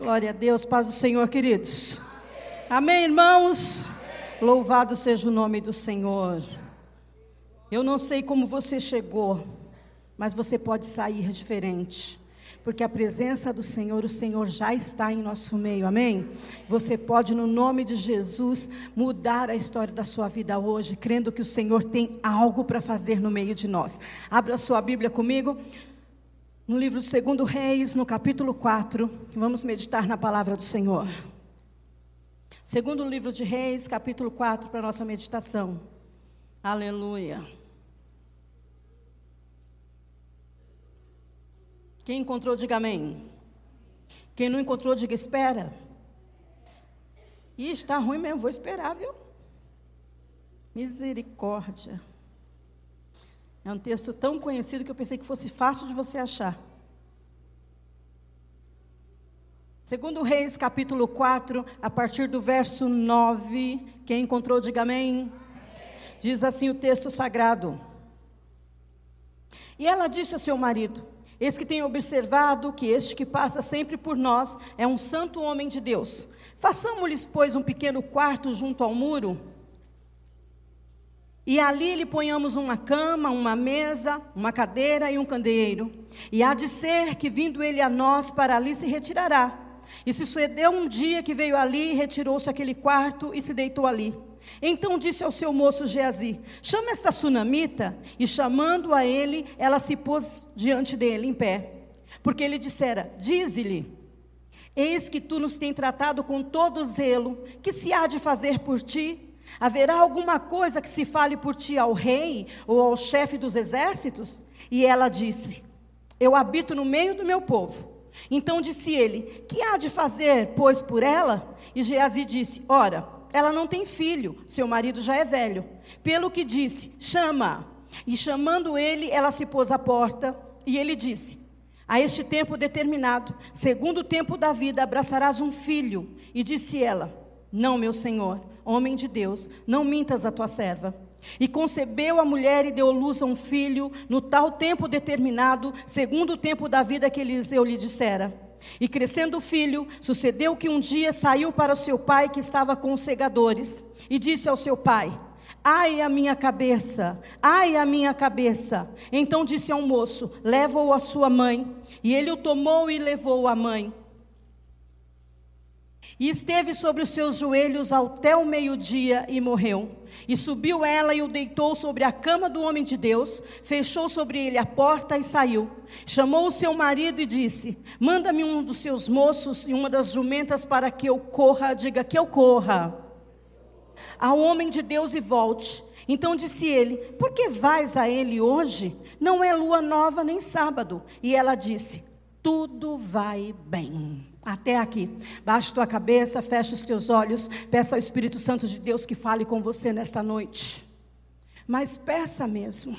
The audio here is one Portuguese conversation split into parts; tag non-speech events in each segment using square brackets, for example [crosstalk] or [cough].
Glória a Deus, paz do Senhor, queridos. Amém, irmãos? Louvado seja o nome do Senhor. Eu não sei como você chegou, mas você pode sair diferente. Porque a presença do Senhor, o Senhor já está em nosso meio, amém? Você pode, no nome de Jesus, mudar a história da sua vida hoje, crendo que o Senhor tem algo para fazer no meio de nós. Abra sua Bíblia comigo, no livro de 2 Reis, no capítulo 4, vamos meditar na palavra do Senhor. Segundo livro de Reis, capítulo 4, para nossa meditação. Aleluia. Quem encontrou, diga amém. Quem não encontrou, diga espera. E está ruim mesmo, vou esperar, viu? Misericórdia. É um texto tão conhecido que eu pensei que fosse fácil de você achar. Segundo Reis, capítulo 4, a partir do verso 9, quem encontrou, diga amém. Diz assim o texto sagrado. E ela disse a seu marido: Eis que tenho observado que este que passa sempre por nós é um santo homem de Deus. Façamos-lhes, pois, um pequeno quarto junto ao muro e ali lhe ponhamos uma cama, uma mesa, uma cadeira e um candeeiro. E há de ser que, vindo ele a nós, para ali se retirará. E sucedeu um dia que veio ali, retirou-se aquele quarto e se deitou ali. Então disse ao seu moço Geazi: Chama esta sunamita. E chamando a ele, ela se pôs diante dele, em pé. Porque ele dissera: Dize-lhe. Eis que tu nos tem tratado com todo zelo, que se há de fazer por ti? Haverá alguma coisa que se fale por ti ao rei ou ao chefe dos exércitos? E ela disse: Eu habito no meio do meu povo. Então disse ele: Que há de fazer, pois, por ela? E Geazi disse: Ora, ela não tem filho, seu marido já é velho. Pelo que disse: Chama. E chamando ele, ela se pôs à porta. E ele disse: A este tempo determinado, segundo o tempo da vida, abraçarás um filho. E disse ela: Não, meu senhor homem de Deus, não mintas a tua serva. E concebeu a mulher e deu luz a um filho, no tal tempo determinado, segundo o tempo da vida que Eliseu lhe dissera. E crescendo o filho, sucedeu que um dia saiu para o seu pai, que estava com os segadores, e disse ao seu pai: Ai a minha cabeça, ai a minha cabeça. Então disse ao moço: Leva-o à sua mãe. E ele o tomou e levou a mãe. E esteve sobre os seus joelhos até o meio-dia e morreu. E subiu ela e o deitou sobre a cama do homem de Deus, fechou sobre ele a porta e saiu. Chamou o seu marido e disse: Manda-me um dos seus moços e uma das jumentas para que eu corra, diga que eu corra. Ao homem de Deus e volte. Então disse ele: Por que vais a ele hoje? Não é lua nova nem sábado. E ela disse: Tudo vai bem. Até aqui. Baixe tua cabeça, feche os teus olhos, peça ao Espírito Santo de Deus que fale com você nesta noite. Mas peça mesmo.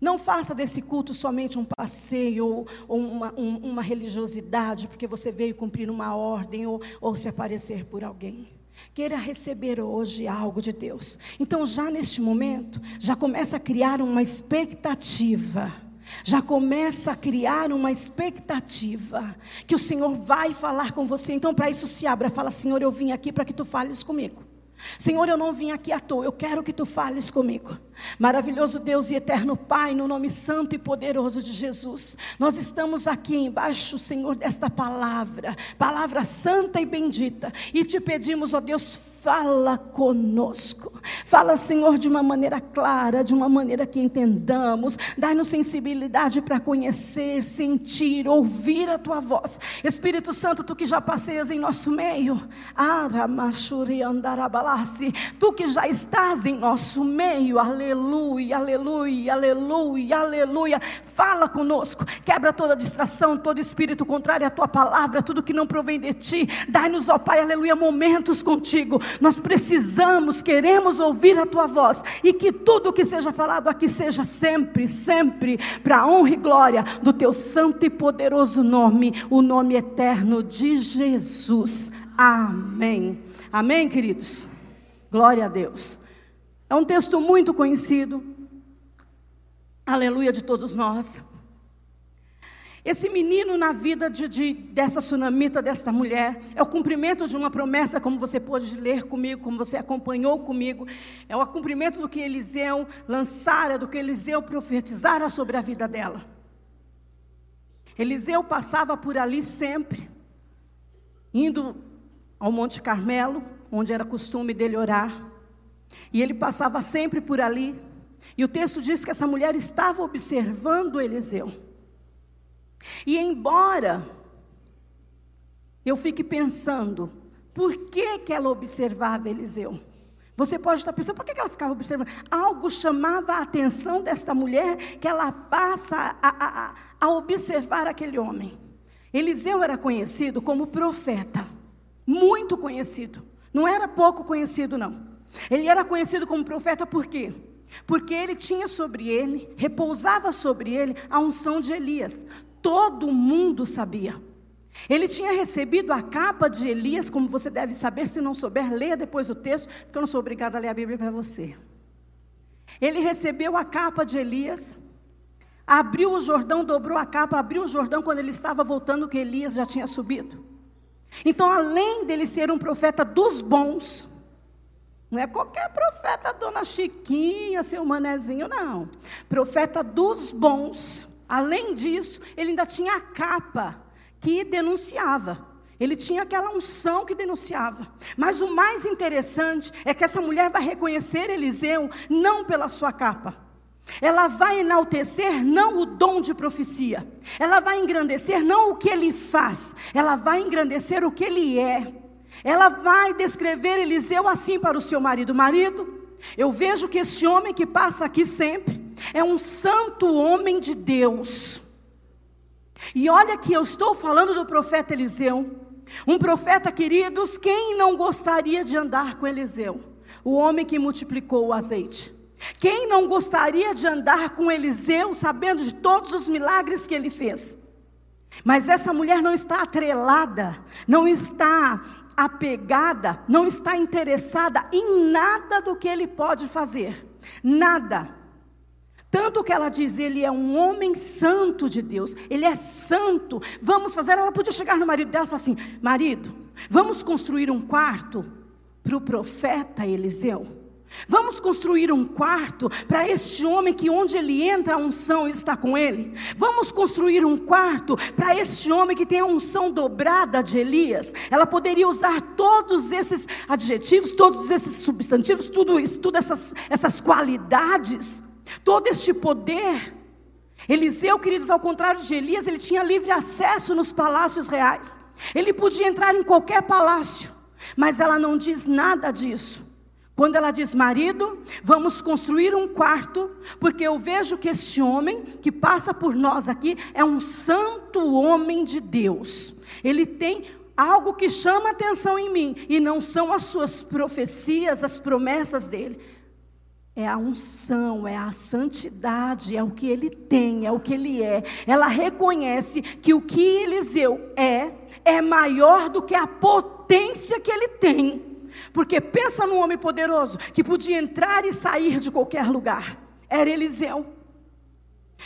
Não faça desse culto somente um passeio ou, uma, um, uma, religiosidade, porque você veio cumprir uma ordem ou, ou se aparecer por alguém. Queira receber hoje algo de Deus. Então, já neste momento, já começa a criar uma expectativa já começa a criar uma expectativa que o Senhor vai falar com você. Então, para isso, se abra, fala: Senhor, eu vim aqui para que tu fales comigo. Senhor, eu não vim aqui à toa, eu quero que tu fales comigo. Maravilhoso Deus e eterno Pai, no nome santo e poderoso de Jesus, nós estamos aqui embaixo, Senhor, desta palavra, palavra santa e bendita, e te pedimos, ó Deus, fala conosco. Fala, Senhor, de uma maneira clara, de uma maneira que entendamos. Dai-nos sensibilidade para conhecer, sentir, ouvir a tua voz. Espírito Santo, tu que já passeias em nosso meio. Tu que já estás em nosso meio. Aleluia, aleluia, aleluia, aleluia. Fala conosco. Quebra toda distração, todo espírito contrário à tua palavra, tudo que não provém de ti. Dai-nos, ó Pai, aleluia, momentos contigo nós precisamos, queremos ouvir a tua voz e que tudo que seja falado aqui seja sempre, sempre para a honra e glória do teu santo e poderoso nome, o nome eterno de Jesus. Amém. Amém, queridos. Glória a Deus. É um texto muito conhecido. Aleluia de todos nós. Esse menino na vida de, de, dessa tsunamita, dessa mulher, é o cumprimento de uma promessa, como você pôde ler comigo, como você acompanhou comigo. É o cumprimento do que Eliseu lançara, do que Eliseu profetizara sobre a vida dela. Eliseu passava por ali sempre, indo ao Monte Carmelo, onde era costume dele orar. E ele passava sempre por ali. E o texto diz que essa mulher estava observando Eliseu. E embora eu fique pensando, por que, que ela observava Eliseu? Você pode estar pensando, por que, ela ficava observando? Algo chamava a atenção desta mulher que ela passa a, a, a observar aquele homem. Eliseu era conhecido como profeta, muito conhecido. Não era pouco conhecido, não. Ele era conhecido como profeta por quê? Porque ele tinha sobre ele, repousava sobre ele a unção de Elias todo mundo sabia. Ele tinha recebido a capa de Elias, como você deve saber, se não souber, leia depois o texto, porque eu não sou obrigada a ler a Bíblia para você. Ele recebeu a capa de Elias, abriu o Jordão, dobrou a capa, abriu o Jordão quando ele estava voltando, que Elias já tinha subido. Então, além dele ser um profeta dos bons, não é qualquer profeta, dona Chiquinha, seu manezinho, não. Profeta dos bons. Além disso, ele ainda tinha a capa que denunciava. Ele tinha aquela unção que denunciava. Mas o mais interessante é que essa mulher vai reconhecer Eliseu não pela sua capa. Ela vai enaltecer não o dom de profecia. Ela vai engrandecer não o que ele faz. Ela vai engrandecer o que ele é. Ela vai descrever Eliseu assim para o seu marido: Marido, eu vejo que esse homem que passa aqui sempre, é um santo homem de Deus. E olha que eu estou falando do profeta Eliseu. Um profeta, queridos, quem não gostaria de andar com Eliseu? O homem que multiplicou o azeite. Quem não gostaria de andar com Eliseu, sabendo de todos os milagres que ele fez? Mas essa mulher não está atrelada, não está apegada, não está interessada em nada do que ele pode fazer. Nada. Tanto que ela diz, ele é um homem santo de Deus, ele é santo. Vamos fazer, ela podia chegar no marido dela e falar assim: marido, vamos construir um quarto para o profeta Eliseu. Vamos construir um quarto para este homem que onde ele entra a unção está com ele. Vamos construir um quarto para este homem que tem a unção dobrada de Elias. Ela poderia usar todos esses adjetivos, todos esses substantivos, tudo isso, todas essas, essas qualidades todo este poder. Eliseu, queridos, ao contrário de Elias, ele tinha livre acesso nos palácios reais. Ele podia entrar em qualquer palácio, mas ela não diz nada disso. Quando ela diz, marido, vamos construir um quarto, porque eu vejo que este homem que passa por nós aqui é um santo homem de Deus. Ele tem algo que chama atenção em mim, e não são as suas profecias, as promessas dele, é a unção, é a santidade, é o que ele tem, é o que ele é. Ela reconhece que o que Eliseu é, é maior do que a potência que ele tem. Porque pensa num homem poderoso que podia entrar e sair de qualquer lugar. Era Eliseu.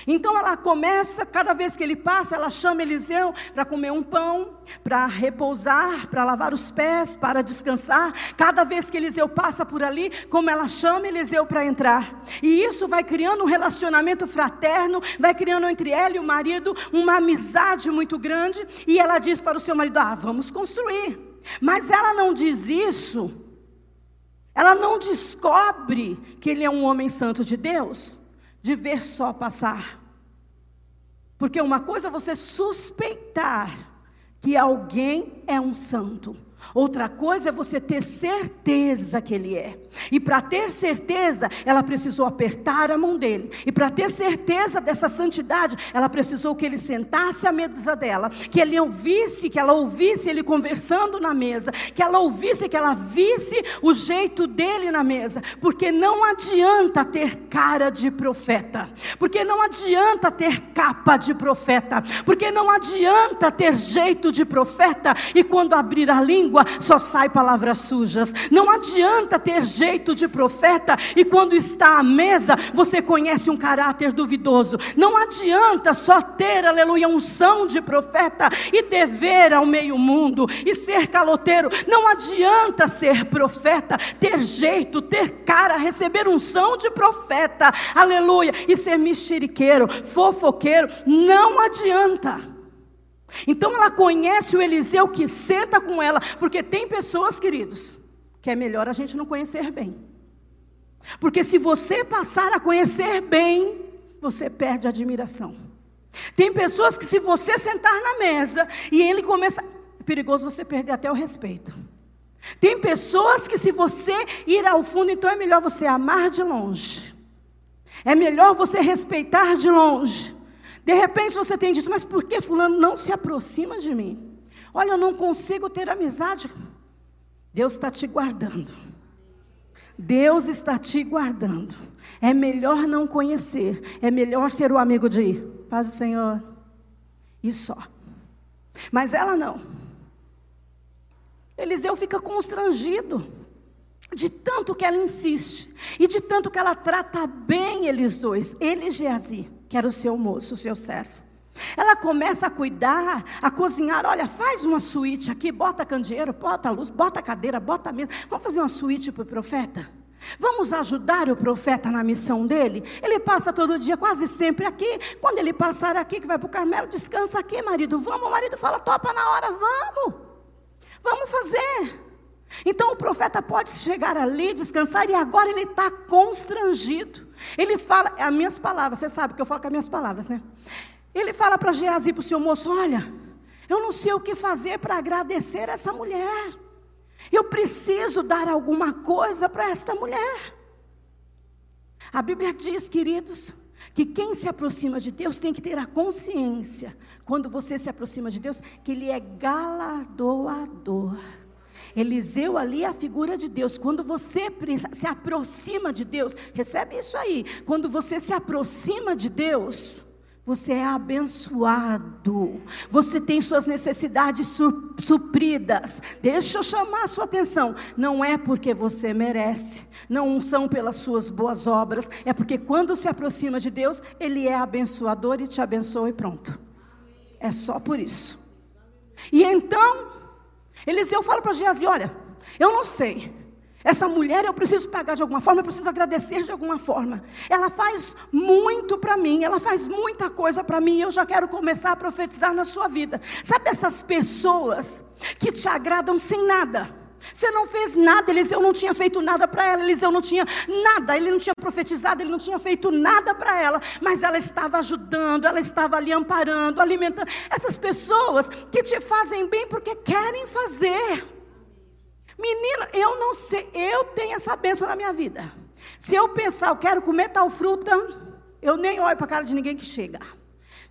Então ela começa, cada vez que ele passa, ela chama Eliseu para comer um pão, para repousar, para lavar os pés, para descansar. Cada vez que Eliseu passa por ali, como ela chama Eliseu para entrar. E isso vai criando um relacionamento fraterno, vai criando entre ela e o marido uma amizade muito grande. E ela diz para o seu marido: Ah, vamos construir. Mas ela não diz isso. Ela não descobre que ele é um homem santo de Deus de ver só passar. Porque uma coisa é você suspeitar que alguém é um santo. Outra coisa é você ter certeza que ele é. E para ter certeza, ela precisou apertar a mão dele. E para ter certeza dessa santidade, ela precisou que ele sentasse à mesa dela, que ele ouvisse, que ela ouvisse ele conversando na mesa, que ela ouvisse, que ela visse o jeito dele na mesa, porque não adianta ter cara de profeta, porque não adianta ter capa de profeta, porque não adianta ter jeito de profeta e quando abrir a língua língua só sai palavras sujas. Não adianta ter jeito de profeta e quando está à mesa você conhece um caráter duvidoso. Não adianta só ter, aleluia, unção de profeta e dever ao meio mundo e ser caloteiro. Não adianta ser profeta, ter jeito, ter cara, receber unção de profeta, aleluia, e ser mexeriqueiro, fofoqueiro. Não adianta. Então ela conhece o Eliseu que senta com ela, porque tem pessoas, queridos, que é melhor a gente não conhecer bem. Porque se você passar a conhecer bem, você perde a admiração. Tem pessoas que se você sentar na mesa e ele começa, é perigoso você perder até o respeito. Tem pessoas que se você ir ao fundo, então é melhor você amar de longe. É melhor você respeitar de longe. De repente você tem dito, mas por que fulano não se aproxima de mim? Olha, eu não consigo ter amizade. Deus está te guardando. Deus está te guardando. É melhor não conhecer. É melhor ser o amigo de paz do Senhor. E só. Mas ela não. Eliseu fica constrangido de tanto que ela insiste e de tanto que ela trata bem eles dois, ele e Geazi que era o seu moço, o seu servo. Ela começa a cuidar, a cozinhar. Olha, faz uma suíte aqui, bota candeeiro, bota luz, bota cadeira, bota mesa. Vamos fazer uma suíte para o profeta? Vamos ajudar o profeta na missão dele? Ele passa todo dia, quase sempre aqui. Quando ele passar aqui, que vai para o Carmelo, descansa aqui, marido. Vamos, o marido fala, topa na hora, vamos. Vamos fazer. Então o profeta pode chegar ali, descansar, e agora ele está constrangido. Ele fala, as minhas palavras, você sabe que eu falo com as minhas palavras, né? Ele fala para Geazi, para o seu moço: Olha, eu não sei o que fazer para agradecer essa mulher. Eu preciso dar alguma coisa para esta mulher. A Bíblia diz, queridos, que quem se aproxima de Deus tem que ter a consciência, quando você se aproxima de Deus, que Ele é galardoador. Eliseu ali é a figura de Deus. Quando você se aproxima de Deus, recebe isso aí. Quando você se aproxima de Deus, você é abençoado. Você tem suas necessidades supridas. Deixa eu chamar a sua atenção. Não é porque você merece, não são pelas suas boas obras, é porque quando se aproxima de Deus, ele é abençoador e te abençoa e pronto. É só por isso. E então, Eliseu fala para Geazi: Olha, eu não sei. Essa mulher eu preciso pagar de alguma forma, eu preciso agradecer de alguma forma. Ela faz muito para mim, ela faz muita coisa para mim, eu já quero começar a profetizar na sua vida. Sabe essas pessoas que te agradam sem nada? Você não fez nada, Eliseu não tinha feito nada para ela, Eliseu não tinha nada, ele não tinha profetizado, ele não tinha feito nada para ela, mas ela estava ajudando, ela estava ali amparando, alimentando. Essas pessoas que te fazem bem porque querem fazer. Menina, eu não sei, eu tenho essa bênção na minha vida. Se eu pensar, eu quero comer tal fruta, eu nem olho para a cara de ninguém que chega.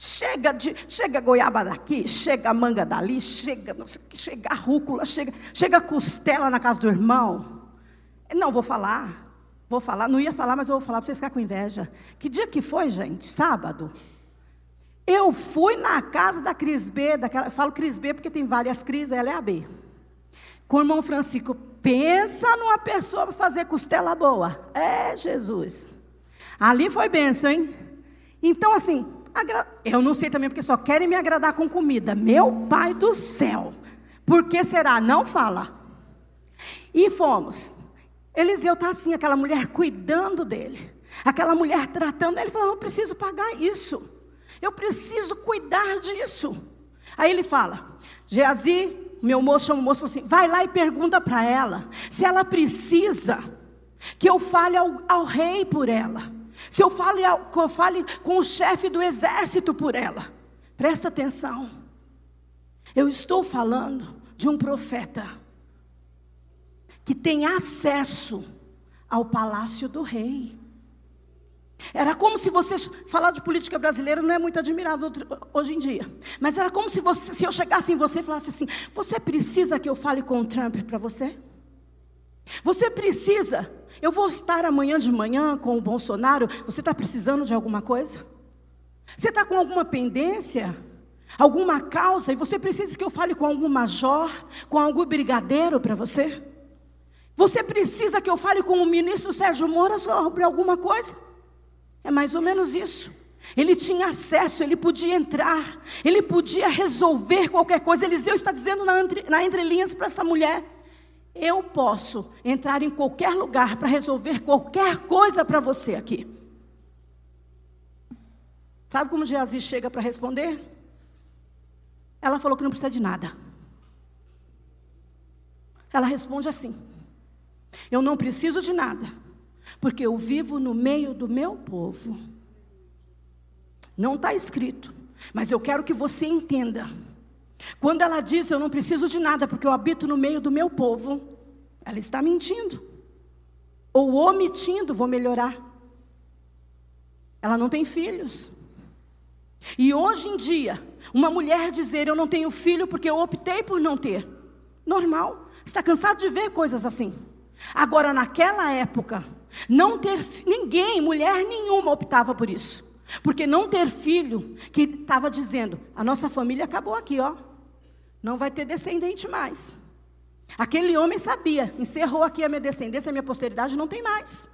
Chega de, chega goiaba daqui, chega manga dali, chega, chega rúcula, chega, chega costela na casa do irmão. Não vou falar, vou falar, não ia falar, mas eu vou falar para vocês ficarem com inveja. Que dia que foi, gente? Sábado. Eu fui na casa da Cris B, daquela, falo Cris B porque tem várias Cris, ela é a B. Com o irmão Francisco, pensa numa pessoa para fazer costela boa. É Jesus. Ali foi benção, hein? Então, assim, eu não sei também porque só querem me agradar com comida. Meu pai do céu. Por que será? Não fala. E fomos. Eliseu está assim, aquela mulher cuidando dele. Aquela mulher tratando. Ele falou: Eu preciso pagar isso. Eu preciso cuidar disso. Aí ele fala: Geazi, meu moço chama o moço e falou assim: Vai lá e pergunta para ela se ela precisa que eu fale ao, ao rei por ela. Se eu fale, eu fale com o chefe do exército por ela, presta atenção. Eu estou falando de um profeta que tem acesso ao palácio do rei. Era como se você falar de política brasileira não é muito admirável hoje em dia, mas era como se, você, se eu chegasse em você e falasse assim: você precisa que eu fale com o Trump para você? Você precisa. Eu vou estar amanhã de manhã com o Bolsonaro. Você está precisando de alguma coisa? Você está com alguma pendência? alguma causa e você precisa que eu fale com algum major, com algum brigadeiro para você? Você precisa que eu fale com o ministro Sérgio Moura sobre alguma coisa? É mais ou menos isso. Ele tinha acesso, ele podia entrar, ele podia resolver qualquer coisa. Eliseu está dizendo na, entre, na entrelinhas para essa mulher: Eu posso entrar em qualquer lugar para resolver qualquer coisa para você aqui. Sabe como Geazi chega para responder? Ela falou que não precisa de nada. Ela responde assim: Eu não preciso de nada, porque eu vivo no meio do meu povo. Não está escrito, mas eu quero que você entenda. Quando ela diz eu não preciso de nada, porque eu habito no meio do meu povo, ela está mentindo. Ou omitindo, vou melhorar. Ela não tem filhos. E hoje em dia, uma mulher dizer eu não tenho filho porque eu optei por não ter. Normal. Está cansado de ver coisas assim. Agora, naquela época, não ter ninguém, mulher nenhuma optava por isso. Porque não ter filho, que estava dizendo, a nossa família acabou aqui, ó. Não vai ter descendente mais. Aquele homem sabia, encerrou aqui a minha descendência, a minha posteridade não tem mais.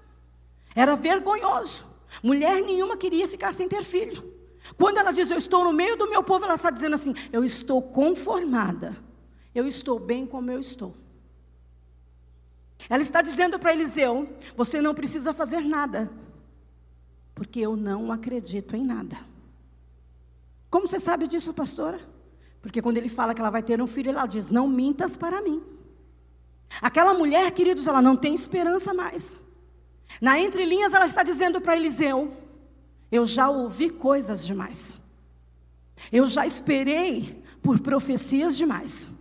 Era vergonhoso. Mulher nenhuma queria ficar sem ter filho. Quando ela diz, eu estou no meio do meu povo, ela está dizendo assim, eu estou conformada. Eu estou bem como eu estou. Ela está dizendo para Eliseu: você não precisa fazer nada porque eu não acredito em nada. Como você sabe disso, pastora? Porque quando ele fala que ela vai ter um filho, ela diz: Não mintas para mim. Aquela mulher, queridos, ela não tem esperança mais. Na entrelinhas, ela está dizendo para Eliseu: Eu já ouvi coisas demais. Eu já esperei por profecias demais.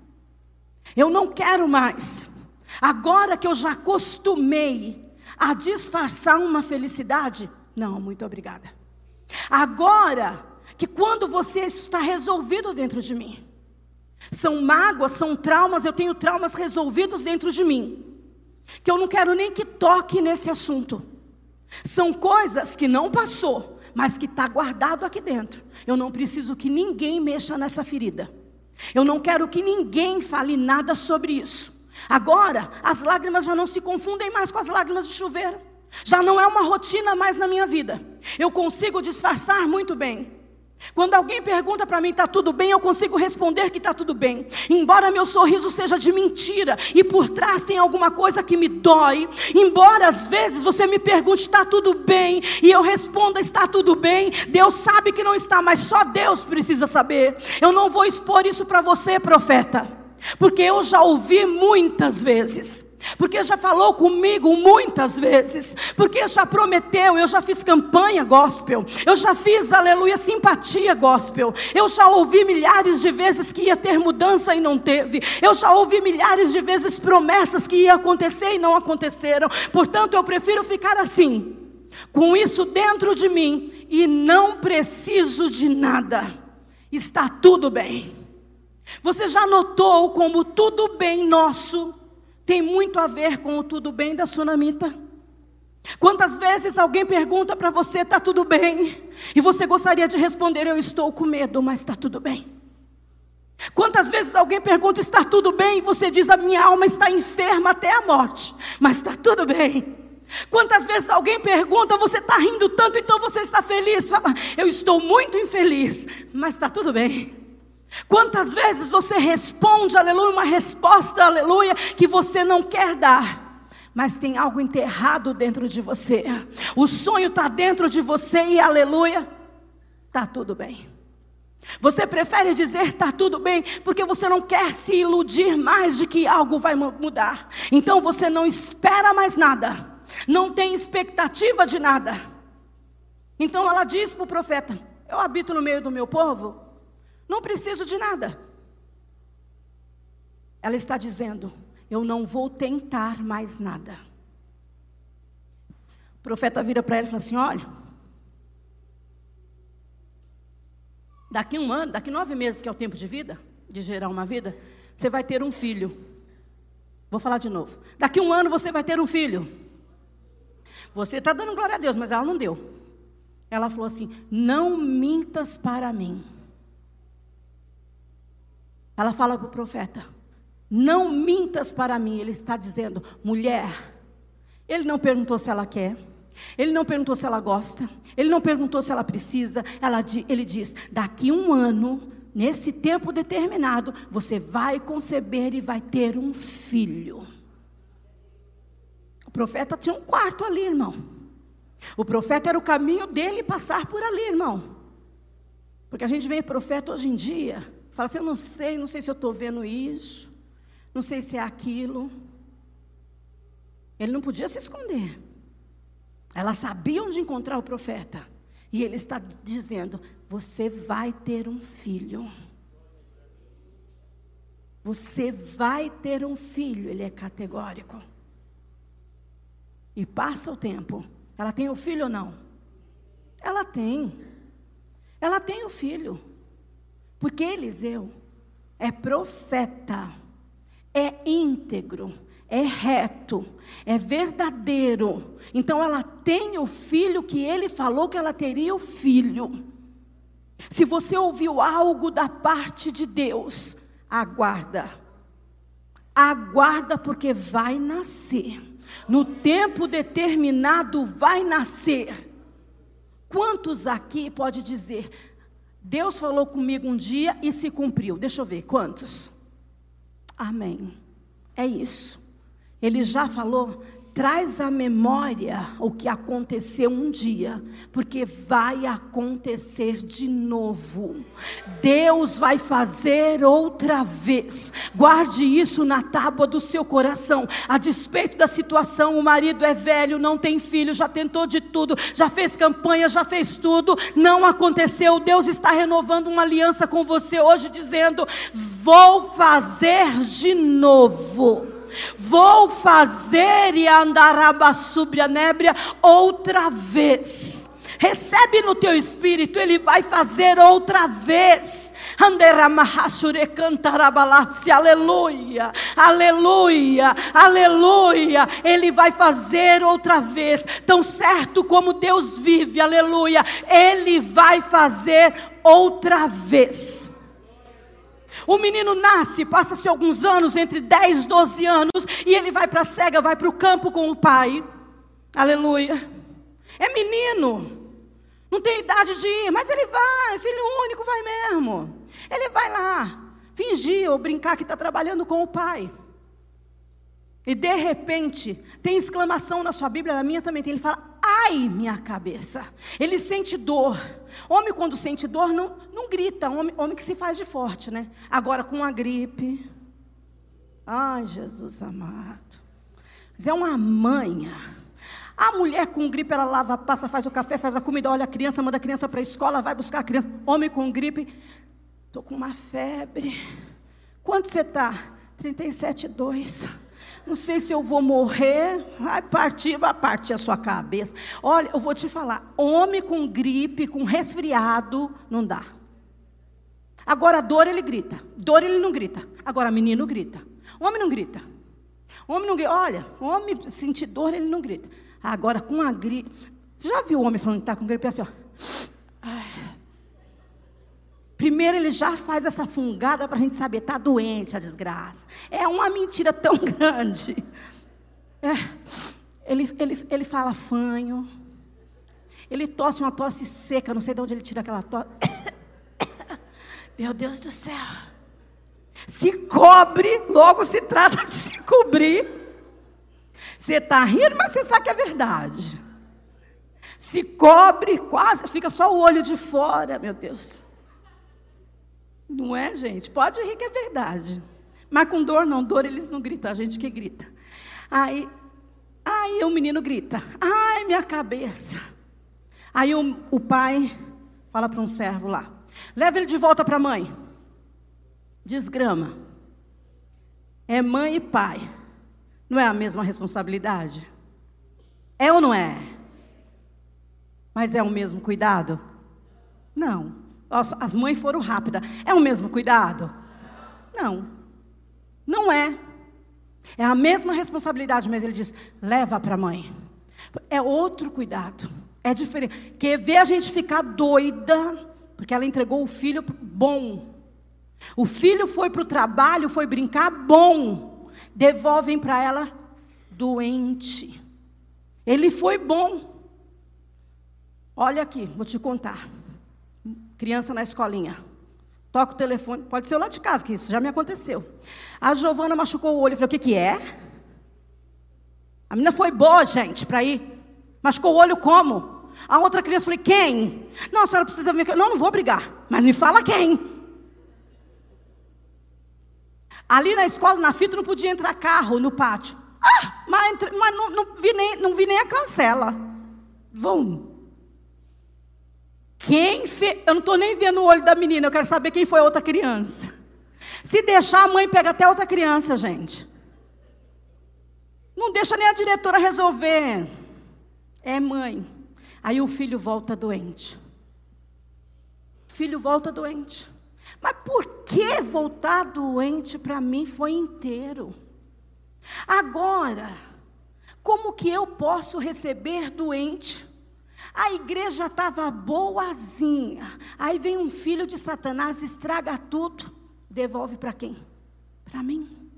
Eu não quero mais. Agora que eu já acostumei a disfarçar uma felicidade, não, muito obrigada. Agora, que quando você está resolvido dentro de mim, são mágoas, são traumas, eu tenho traumas resolvidos dentro de mim, que eu não quero nem que toque nesse assunto. São coisas que não passou, mas que está guardado aqui dentro. Eu não preciso que ninguém mexa nessa ferida. Eu não quero que ninguém fale nada sobre isso. Agora, as lágrimas já não se confundem mais com as lágrimas de chuveiro. Já não é uma rotina mais na minha vida. Eu consigo disfarçar muito bem. Quando alguém pergunta para mim, está tudo bem, eu consigo responder que está tudo bem. Embora meu sorriso seja de mentira e por trás tem alguma coisa que me dói. Embora às vezes você me pergunte, está tudo bem, e eu responda, está tudo bem. Deus sabe que não está, mas só Deus precisa saber. Eu não vou expor isso para você, profeta, porque eu já ouvi muitas vezes porque já falou comigo muitas vezes, porque já prometeu, eu já fiz campanha gospel, eu já fiz, aleluia, simpatia gospel, eu já ouvi milhares de vezes que ia ter mudança e não teve, eu já ouvi milhares de vezes promessas que ia acontecer e não aconteceram, portanto eu prefiro ficar assim, com isso dentro de mim e não preciso de nada, está tudo bem. Você já notou como tudo bem nosso tem muito a ver com o tudo bem da sunamita. Quantas vezes alguém pergunta para você, está tudo bem? E você gostaria de responder, eu estou com medo, mas está tudo bem. Quantas vezes alguém pergunta, está tudo bem? E você diz, a minha alma está enferma até a morte, mas está tudo bem. Quantas vezes alguém pergunta, você está rindo tanto, então você está feliz? Fala, eu estou muito infeliz, mas está tudo bem. Quantas vezes você responde, aleluia, uma resposta, aleluia, que você não quer dar, mas tem algo enterrado dentro de você, o sonho está dentro de você e, aleluia, está tudo bem. Você prefere dizer está tudo bem, porque você não quer se iludir mais de que algo vai mudar. Então você não espera mais nada, não tem expectativa de nada. Então ela diz para o profeta: Eu habito no meio do meu povo, não preciso de nada. Ela está dizendo: Eu não vou tentar mais nada. O profeta vira para ela e fala assim: Olha, daqui um ano, daqui nove meses, que é o tempo de vida, de gerar uma vida, você vai ter um filho. Vou falar de novo. Daqui um ano você vai ter um filho. Você está dando glória a Deus, mas ela não deu. Ela falou assim: Não mintas para mim. Ela fala para o profeta: Não mintas para mim. Ele está dizendo: Mulher. Ele não perguntou se ela quer. Ele não perguntou se ela gosta. Ele não perguntou se ela precisa. Ela, ele diz: Daqui um ano, nesse tempo determinado, você vai conceber e vai ter um filho. O profeta tinha um quarto ali, irmão. O profeta era o caminho dele passar por ali, irmão. Porque a gente vê profeta hoje em dia Fala assim: eu não sei, não sei se eu estou vendo isso, não sei se é aquilo. Ele não podia se esconder. Ela sabia onde encontrar o profeta. E ele está dizendo: Você vai ter um filho. Você vai ter um filho. Ele é categórico. E passa o tempo. Ela tem o filho ou não? Ela tem. Ela tem o filho. Porque Eliseu é profeta, é íntegro, é reto, é verdadeiro. Então ela tem o filho que ele falou que ela teria o filho. Se você ouviu algo da parte de Deus, aguarda. Aguarda porque vai nascer. No tempo determinado vai nascer. Quantos aqui pode dizer: Deus falou comigo um dia e se cumpriu. Deixa eu ver, quantos? Amém. É isso. Ele já falou, traz à memória o que aconteceu um dia, porque vai acontecer de novo. Deus vai fazer outra vez. Guarde isso na tábua do seu coração. A despeito da situação, o marido é velho, não tem filho, já tentou de tudo, já fez campanha, já fez tudo, não aconteceu. Deus está renovando uma aliança com você hoje, dizendo: Vou fazer de novo. Vou fazer e andaraba nébria outra vez. Recebe no teu espírito, ele vai fazer outra vez. Aleluia, aleluia, aleluia. Ele vai fazer outra vez, tão certo como Deus vive, aleluia. Ele vai fazer outra vez. O menino nasce, passa-se alguns anos, entre 10 e 12 anos, e ele vai para a cega, vai para o campo com o pai. Aleluia. É menino. Não tem idade de ir, mas ele vai, filho único, vai mesmo. Ele vai lá, fingir ou brincar que está trabalhando com o pai. E de repente, tem exclamação na sua Bíblia, na minha também tem. Ele fala: Ai, minha cabeça. Ele sente dor. Homem, quando sente dor, não, não grita. Homem, homem que se faz de forte, né? Agora, com a gripe. Ai, Jesus amado. Mas é uma manha. A mulher com gripe, ela lava, passa, faz o café, faz a comida, olha a criança, manda a criança para a escola, vai buscar a criança. Homem com gripe, estou com uma febre. Quanto você está? 37,2 não sei se eu vou morrer, vai partir, vai partir a sua cabeça. Olha, eu vou te falar, homem com gripe, com resfriado, não dá. Agora, dor ele grita, dor ele não grita. Agora, menino grita, homem não grita. Homem não grita, olha, homem sentir dor, ele não grita. Agora, com a gripe, você já viu o homem falando que está com gripe assim, ó. Ai, Primeiro ele já faz essa fungada para a gente saber, está doente a desgraça. É uma mentira tão [laughs] grande. É, ele, ele, ele fala fanho. Ele tosse uma tosse seca, não sei de onde ele tira aquela tosse. [coughs] Meu Deus do céu. Se cobre, logo se trata de se cobrir. Você está rindo, mas você sabe que é verdade. Se cobre, quase, fica só o olho de fora, meu Deus. Não é, gente? Pode rir que é verdade. Mas com dor não, dor eles não gritam, a gente que grita. Aí, aí o menino grita, ai minha cabeça. Aí o, o pai fala para um servo lá, leva ele de volta para a mãe. Desgrama. É mãe e pai. Não é a mesma responsabilidade? É ou não é? Mas é o mesmo cuidado? Não. As mães foram rápidas. É o mesmo cuidado? Não. Não é. É a mesma responsabilidade, mas ele diz: leva para a mãe. É outro cuidado. É diferente. Quer ver a gente ficar doida, porque ela entregou o filho bom. O filho foi para o trabalho, foi brincar, bom. Devolvem para ela doente. Ele foi bom. Olha aqui, vou te contar. Criança na escolinha. Toca o telefone, pode ser lá de casa, que isso já me aconteceu. A Giovana machucou o olho. Eu falei, o que, que é? A menina foi boa, gente, para ir. Machucou o olho como? A outra criança, falei, quem? Não, a senhora precisa vir aqui. Não, não vou brigar. Mas me fala quem. Ali na escola, na fita, não podia entrar carro no pátio. Ah, mas, entre, mas não, não, vi nem, não vi nem a cancela. Vum. Quem fez. Eu não estou nem vendo o olho da menina, eu quero saber quem foi a outra criança. Se deixar, a mãe pega até outra criança, gente. Não deixa nem a diretora resolver. É mãe. Aí o filho volta doente. O filho volta doente. Mas por que voltar doente para mim foi inteiro? Agora, como que eu posso receber doente? A igreja estava boazinha. Aí vem um filho de Satanás, estraga tudo, devolve para quem? Para mim.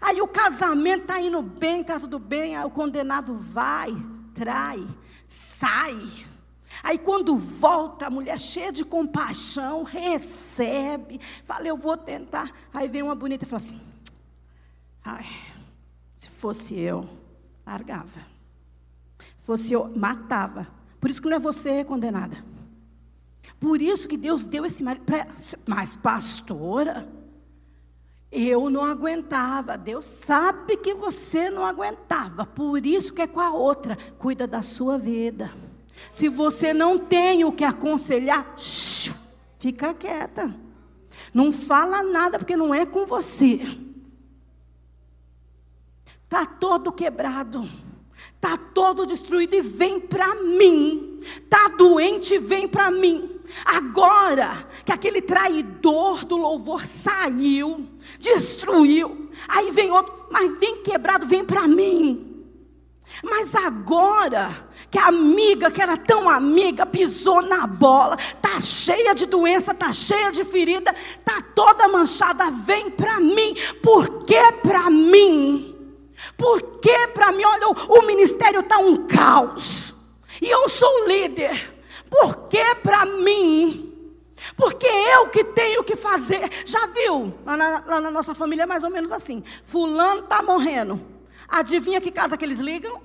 Aí o casamento está indo bem, está tudo bem, aí o condenado vai, trai, sai. Aí quando volta, a mulher cheia de compaixão, recebe, fala, eu vou tentar. Aí vem uma bonita e fala assim, ai, se fosse eu, largava. Eu, matava. Por isso que não é você condenada. Por isso que Deus deu esse marido Mas pastora, eu não aguentava. Deus sabe que você não aguentava. Por isso que é com a outra. Cuida da sua vida. Se você não tem o que aconselhar, fica quieta. Não fala nada porque não é com você. Tá todo quebrado. Tá todo destruído e vem para mim. Tá doente, vem para mim. Agora que aquele traidor do louvor saiu, destruiu, aí vem outro, mas vem quebrado, vem para mim. Mas agora que a amiga, que era tão amiga, pisou na bola, tá cheia de doença, tá cheia de ferida, tá toda manchada, vem para mim. Por que para mim? Por que para mim? Olha, o, ministério tá um caos. E eu sou líder. Por que para mim? Porque eu que tenho que fazer. Já viu? Lá na, lá na nossa família é mais ou menos assim. Fulano está morrendo. Adivinha que casa que eles ligam?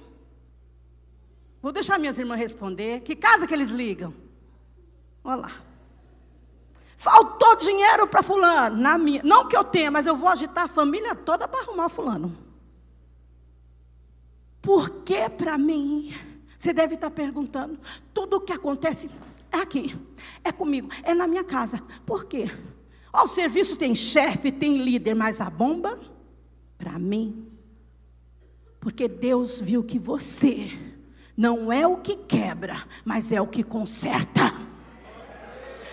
Vou deixar minhas irmãs responder. Que casa que eles ligam? Olha lá. Faltou dinheiro para fulano. Na minha, não que eu tenha, mas eu vou agitar a família toda para arrumar fulano. Por que para mim? Você deve estar perguntando. Tudo o que acontece é aqui, é comigo, é na minha casa. Por quê? o serviço tem chefe, tem líder, mas a bomba, para mim. Porque Deus viu que você não é o que quebra, mas é o que conserta.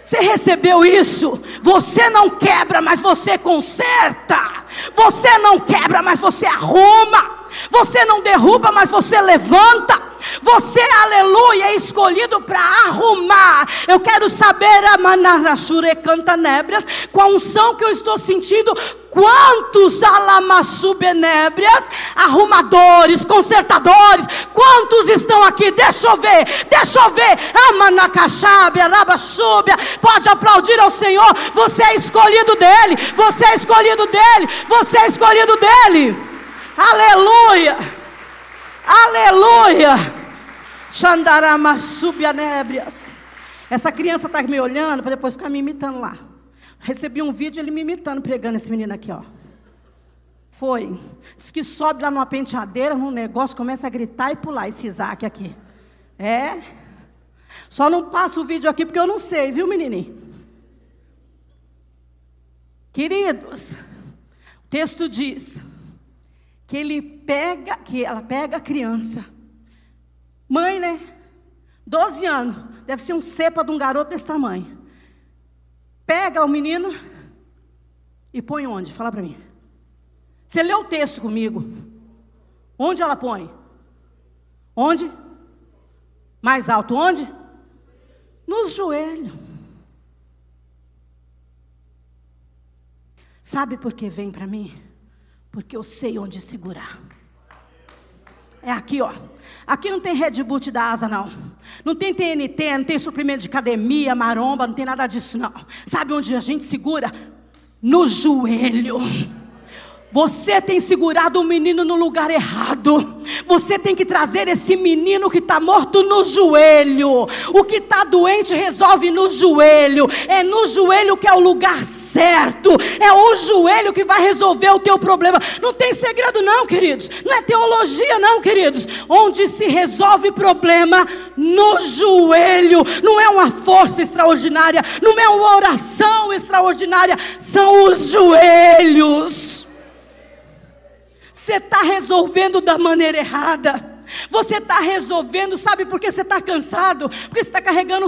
Você recebeu isso? Você não quebra, mas você conserta. Você não quebra, mas você arruma. Você não derruba, mas você levanta. Você, aleluia, é escolhido para arrumar. Eu quero saber, Amanarashure canta nébrias, com a unção que eu estou sentindo, quantos alamassubenébrias, arrumadores, consertadores, quantos estão aqui? Deixa eu ver, deixa eu ver. Amanacachábia, Rabachúbia, pode aplaudir ao Senhor. Você é escolhido dele, você é escolhido dele, você é escolhido dele. Aleluia. Aleluia! Xandaramassúbianébrias. Essa criança está me olhando para depois ficar me imitando lá. Recebi um vídeo ele me imitando, pregando esse menino aqui, ó. Foi. Diz que sobe lá numa penteadeira, num negócio, começa a gritar e pular esse Isaac aqui. É. Só não passo o vídeo aqui porque eu não sei, viu, menininho? Queridos, texto diz: que ele pega, que ela pega a criança. Mãe, né? 12 anos, deve ser um cepa de um garoto desse tamanho. Pega o menino e põe onde? Fala para mim. Você leu o texto comigo. Onde ela põe? Onde? Mais alto, onde? Nos joelhos. Sabe por que vem para mim? Porque eu sei onde segurar. É aqui, ó. Aqui não tem Red Bull da asa, não. Não tem TNT, não tem suprimento de academia, maromba, não tem nada disso, não. Sabe onde a gente segura? No joelho. Você tem segurado o menino no lugar errado. Você tem que trazer esse menino que está morto no joelho. O que está doente resolve no joelho. É no joelho que é o lugar certo. É o joelho que vai resolver o teu problema. Não tem segredo, não, queridos. Não é teologia, não, queridos. Onde se resolve problema no joelho. Não é uma força extraordinária. Não é uma oração extraordinária. São os joelhos. Você está resolvendo da maneira errada. Você está resolvendo, sabe por que você está cansado? Porque você está carregando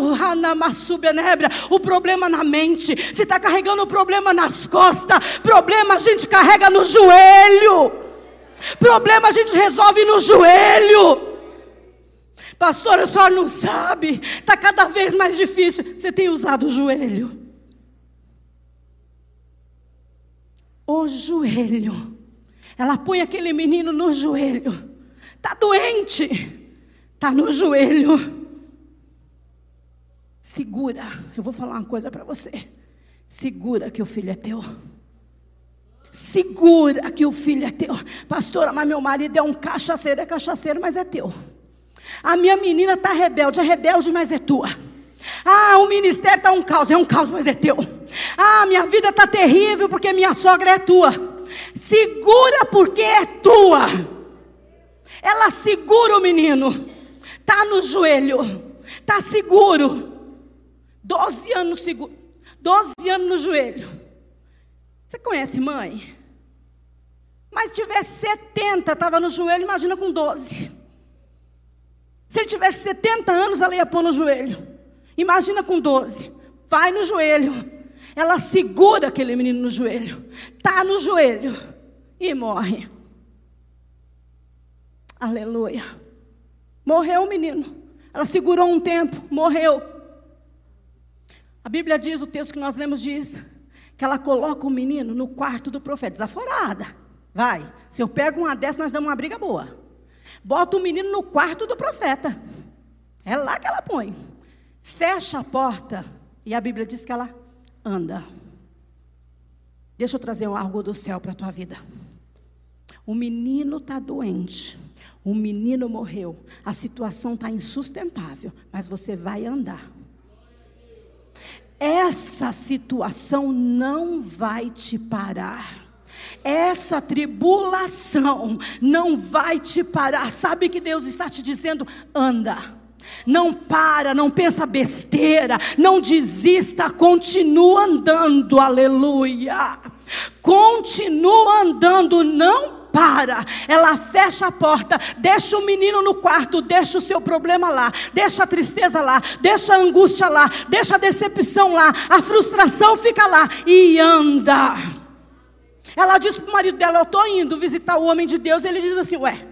o problema na mente, você está carregando o problema nas costas, problema a gente carrega no joelho, problema a gente resolve no joelho. Pastor, a senhora não sabe, está cada vez mais difícil. Você tem usado o joelho. O joelho ela põe aquele menino no joelho. Está doente. Está no joelho. Segura. Eu vou falar uma coisa para você. Segura que o filho é teu. Segura que o filho é teu. Pastora, mas meu marido é um cachaceiro. É cachaceiro, mas é teu. A minha menina está rebelde. É rebelde, mas é tua. Ah, o ministério está um caos. É um caos, mas é teu. Ah, minha vida está terrível porque minha sogra é tua. Segura porque é tua. Ela segura o menino. Tá no joelho. Tá seguro. Doze anos seguro. Doze anos no joelho. Você conhece mãe? Mas tivesse 70, estava no joelho, imagina com 12. Se ele tivesse 70 anos, ela ia pôr no joelho. Imagina com 12. Vai no joelho. Ela segura aquele menino no joelho, tá no joelho e morre. Aleluia. Morreu o menino. Ela segurou um tempo, morreu. A Bíblia diz, o texto que nós lemos diz, que ela coloca o menino no quarto do profeta, desaforada. Vai, se eu pego uma dessa, nós damos uma briga boa. Bota o menino no quarto do profeta. É lá que ela põe. Fecha a porta. E a Bíblia diz que ela anda. Deixa eu trazer um algo do céu para a tua vida. O menino está doente. O menino morreu. A situação está insustentável. Mas você vai andar. Essa situação não vai te parar. Essa tribulação não vai te parar. Sabe que Deus está te dizendo? Anda. Não para, não pensa besteira, não desista, continua andando, aleluia. Continua andando, não para. Ela fecha a porta, deixa o menino no quarto, deixa o seu problema lá, deixa a tristeza lá, deixa a angústia lá, deixa a decepção lá, a frustração fica lá e anda. Ela diz para o marido dela: Eu estou indo visitar o homem de Deus. Ele diz assim: Ué,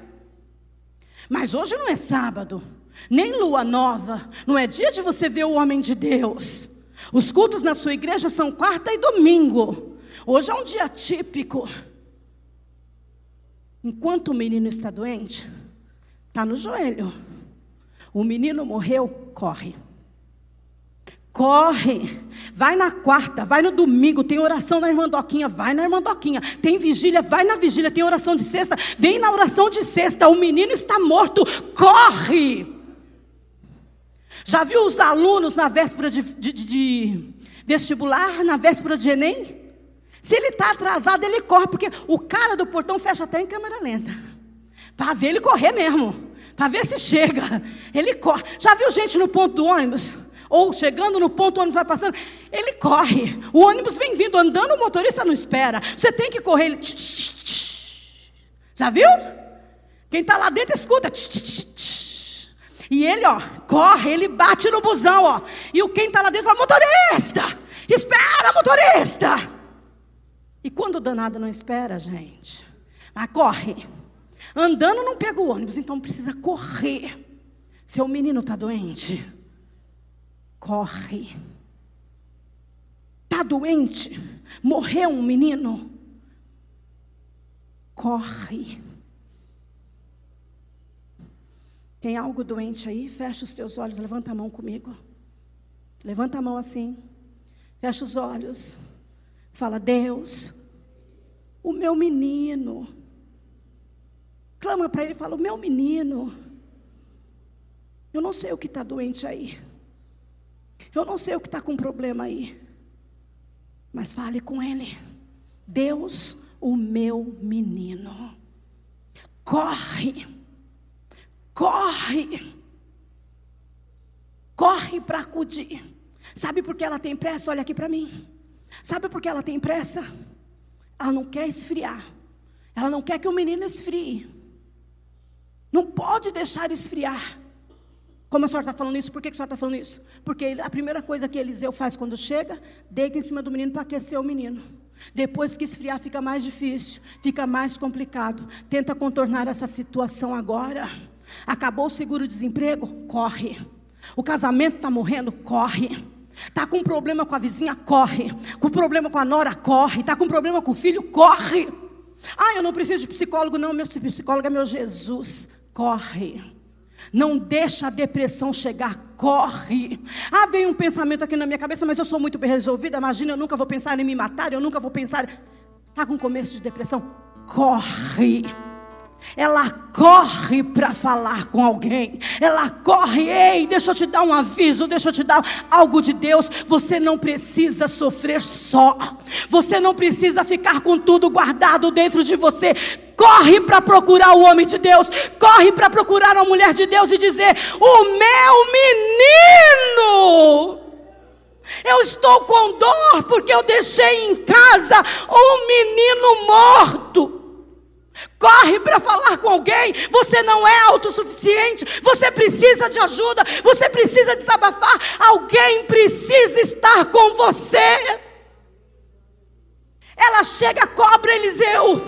mas hoje não é sábado nem lua nova, não é dia de você ver o homem de Deus. Os cultos na sua igreja são quarta e domingo. Hoje é um dia típico. Enquanto o menino está doente, está no joelho. O menino morreu, corre. Corre, vai na quarta, vai no domingo, tem oração na irmã Doquinha, vai na irmã Doquinha, tem vigília, vai na vigília, tem oração de sexta, vem na oração de sexta, o menino está morto, corre. Já viu os alunos na véspera de, de, de vestibular, na véspera de Enem? Se ele está atrasado, ele corre, porque o cara do portão fecha até em câmera lenta. Para ver ele correr mesmo. Para ver se chega. Ele corre. Já viu gente no ponto do ônibus? Ou chegando no ponto, o ônibus vai passando. Ele corre. O ônibus vem vindo andando, o motorista não espera. Você tem que correr. Ele... Já viu? Quem está lá dentro escuta. E ele, ó, corre, ele bate no busão, ó. E o quem está lá dentro fala: motorista, espera, motorista. E quando o danado não espera, gente, mas corre. Andando não pega o ônibus, então precisa correr. Seu menino está doente, corre. Está doente? Morreu um menino? Corre. Tem algo doente aí? Fecha os teus olhos, levanta a mão comigo. Levanta a mão assim. Fecha os olhos. Fala, Deus, o meu menino. Clama para ele e fala: O meu menino. Eu não sei o que está doente aí. Eu não sei o que está com problema aí. Mas fale com ele. Deus, o meu menino. Corre. Corre. Corre para acudir. Sabe por que ela tem pressa? Olha aqui para mim. Sabe por que ela tem pressa? Ela não quer esfriar. Ela não quer que o menino esfrie. Não pode deixar esfriar. Como a senhora está falando isso? Por que a senhora está falando isso? Porque a primeira coisa que Eliseu faz quando chega, deita em cima do menino para aquecer o menino. Depois que esfriar, fica mais difícil, fica mais complicado. Tenta contornar essa situação agora. Acabou o seguro-desemprego? Corre. O casamento está morrendo? Corre. Está com problema com a vizinha? Corre. Com problema com a nora? Corre. Está com problema com o filho? Corre. Ah, eu não preciso de psicólogo, não. Meu psicólogo é meu Jesus. Corre. Não deixa a depressão chegar, corre. Ah, veio um pensamento aqui na minha cabeça, mas eu sou muito bem resolvida. Imagina, eu nunca vou pensar em me matar, eu nunca vou pensar. Está com começo de depressão? Corre. Ela corre para falar com alguém. Ela corre, ei, deixa eu te dar um aviso, deixa eu te dar algo de Deus. Você não precisa sofrer só. Você não precisa ficar com tudo guardado dentro de você. Corre para procurar o homem de Deus. Corre para procurar a mulher de Deus e dizer: O meu menino. Eu estou com dor porque eu deixei em casa um menino morto. Corre para falar com alguém. Você não é autossuficiente. Você precisa de ajuda. Você precisa desabafar. Alguém precisa estar com você. Ela chega, cobra Eliseu.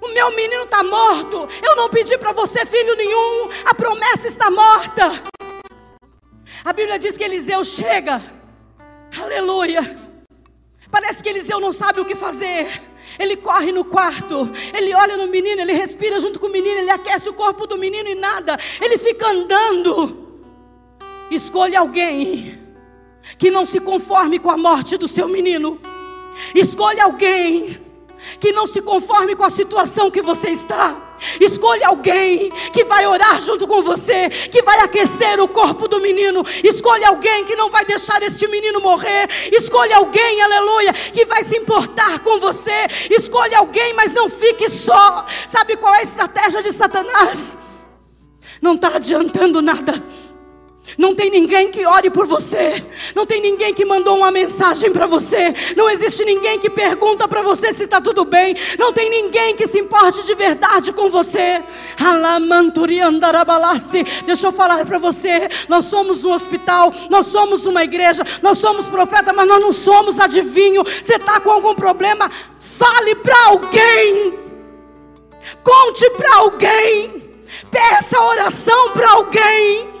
O meu menino está morto. Eu não pedi para você filho nenhum. A promessa está morta. A Bíblia diz que Eliseu chega. Aleluia. Parece que Eliseu não sabe o que fazer. Ele corre no quarto, ele olha no menino, ele respira junto com o menino, ele aquece o corpo do menino e nada, ele fica andando. Escolha alguém que não se conforme com a morte do seu menino. Escolha alguém que não se conforme com a situação que você está. Escolha alguém que vai orar junto com você, que vai aquecer o corpo do menino. Escolha alguém que não vai deixar este menino morrer. Escolha alguém, aleluia, que vai se importar com você. Escolha alguém, mas não fique só. Sabe qual é a estratégia de Satanás? Não está adiantando nada. Não tem ninguém que ore por você. Não tem ninguém que mandou uma mensagem para você. Não existe ninguém que pergunta para você se está tudo bem. Não tem ninguém que se importe de verdade com você. Deixa eu falar para você. Nós somos um hospital. Nós somos uma igreja. Nós somos profeta, mas nós não somos adivinho. Você está com algum problema? Fale para alguém. Conte para alguém. Peça oração para alguém.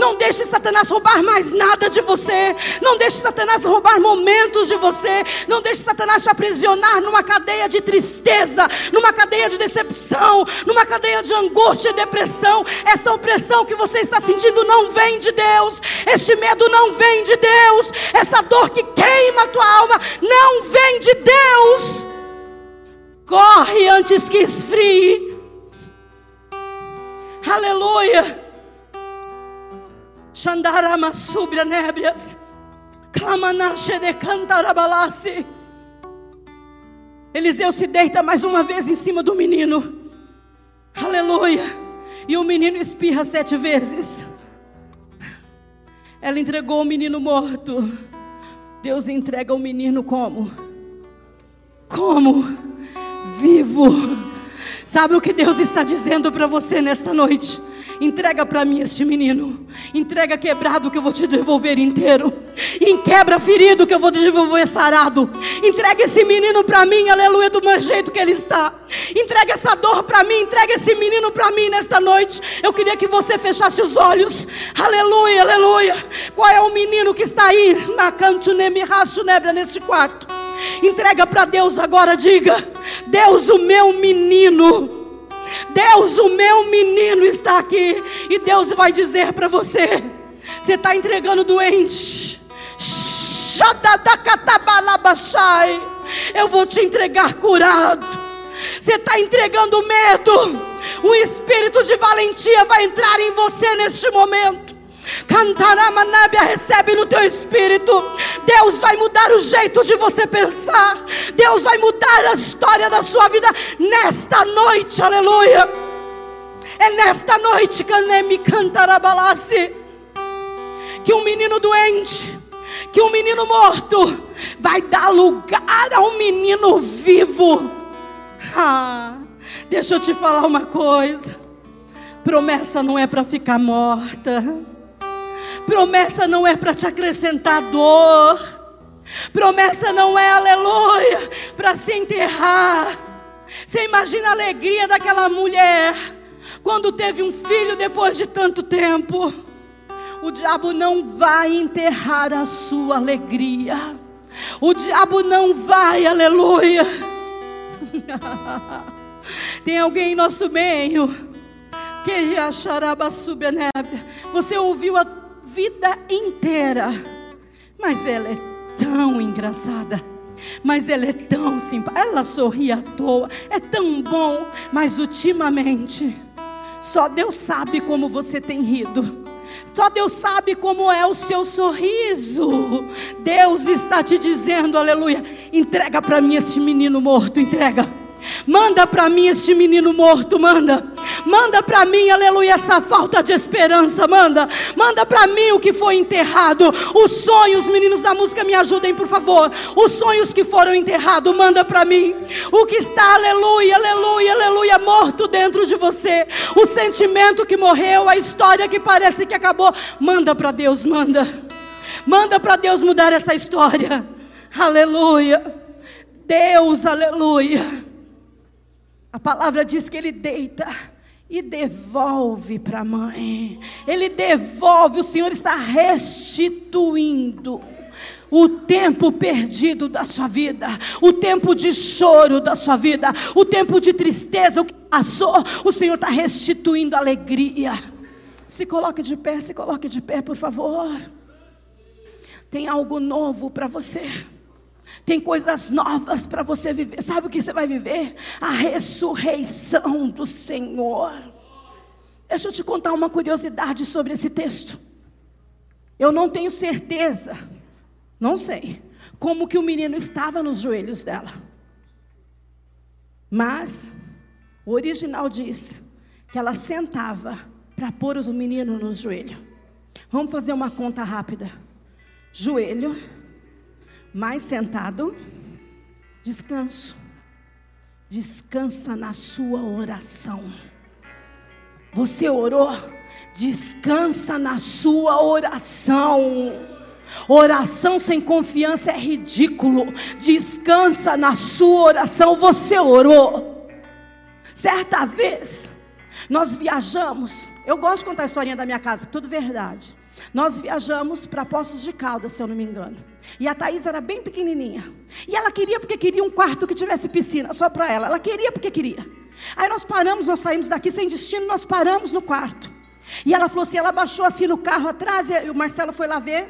Não deixe Satanás roubar mais nada de você. Não deixe Satanás roubar momentos de você. Não deixe Satanás te aprisionar numa cadeia de tristeza, numa cadeia de decepção, numa cadeia de angústia e depressão. Essa opressão que você está sentindo não vem de Deus. Este medo não vem de Deus. Essa dor que queima a tua alma não vem de Deus. Corre antes que esfrie. Aleluia. Xandarama subra nébrias. Clamanache de cantarabalase. Eliseu se deita mais uma vez em cima do menino. Aleluia. E o menino espirra sete vezes. Ela entregou o menino morto. Deus entrega o menino como? Como? Vivo. Sabe o que Deus está dizendo para você nesta noite? Entrega para mim este menino. Entrega quebrado que eu vou te devolver inteiro. Em quebra ferido que eu vou te devolver sarado. Entrega esse menino para mim, aleluia, do meu jeito que ele está. Entrega essa dor para mim, entrega esse menino para mim nesta noite. Eu queria que você fechasse os olhos. Aleluia, aleluia. Qual é o menino que está aí na cantunemi racho nebra neste quarto? Entrega para Deus agora, diga: Deus, o meu menino. Deus, o meu menino está aqui. E Deus vai dizer para você: você está entregando doente. Eu vou te entregar curado. Você está entregando medo. O espírito de valentia vai entrar em você neste momento. Cantaramanabia recebe no teu espírito. Deus vai mudar o jeito de você pensar. Deus vai mudar a história da sua vida nesta noite. Aleluia. É nesta noite Canemi cantarabalase que um menino doente, que um menino morto vai dar lugar a um menino vivo. Ah, deixa eu te falar uma coisa. Promessa não é para ficar morta. Promessa não é para te acrescentar dor. Promessa não é, aleluia, para se enterrar. Você imagina a alegria daquela mulher quando teve um filho depois de tanto tempo. O diabo não vai enterrar a sua alegria. O diabo não vai, aleluia. [laughs] Tem alguém em nosso meio que achará Você ouviu a vida inteira. Mas ela é tão engraçada. Mas ela é tão simpática. Ela sorri à toa. É tão bom. Mas ultimamente, só Deus sabe como você tem rido. Só Deus sabe como é o seu sorriso. Deus está te dizendo, aleluia. Entrega para mim este menino morto. Entrega. Manda para mim este menino morto, manda. Manda para mim, aleluia, essa falta de esperança, manda. Manda para mim o que foi enterrado. Os sonhos, meninos da música, me ajudem, por favor. Os sonhos que foram enterrados, manda para mim. O que está, aleluia, aleluia, aleluia, morto dentro de você. O sentimento que morreu, a história que parece que acabou. Manda para Deus, manda. Manda para Deus mudar essa história. Aleluia. Deus, aleluia. A palavra diz que ele deita e devolve para a mãe. Ele devolve, o Senhor está restituindo o tempo perdido da sua vida, o tempo de choro da sua vida, o tempo de tristeza, o que passou, o Senhor está restituindo alegria. Se coloque de pé, se coloque de pé, por favor. Tem algo novo para você. Tem coisas novas para você viver. Sabe o que você vai viver? A ressurreição do Senhor. Deixa eu te contar uma curiosidade sobre esse texto. Eu não tenho certeza, não sei, como que o menino estava nos joelhos dela. Mas o original diz que ela sentava para pôr o menino no joelho. Vamos fazer uma conta rápida. Joelho mais sentado, descanso. Descansa na sua oração. Você orou? Descansa na sua oração. Oração sem confiança é ridículo. Descansa na sua oração. Você orou. Certa vez, nós viajamos. Eu gosto de contar a historinha da minha casa, tudo verdade. Nós viajamos para Poços de Caldas, se eu não me engano. E a Thaís era bem pequenininha. E ela queria porque queria um quarto que tivesse piscina, só para ela. Ela queria porque queria. Aí nós paramos, nós saímos daqui sem destino, nós paramos no quarto. E ela falou assim, ela baixou assim no carro atrás, e o Marcelo foi lá ver.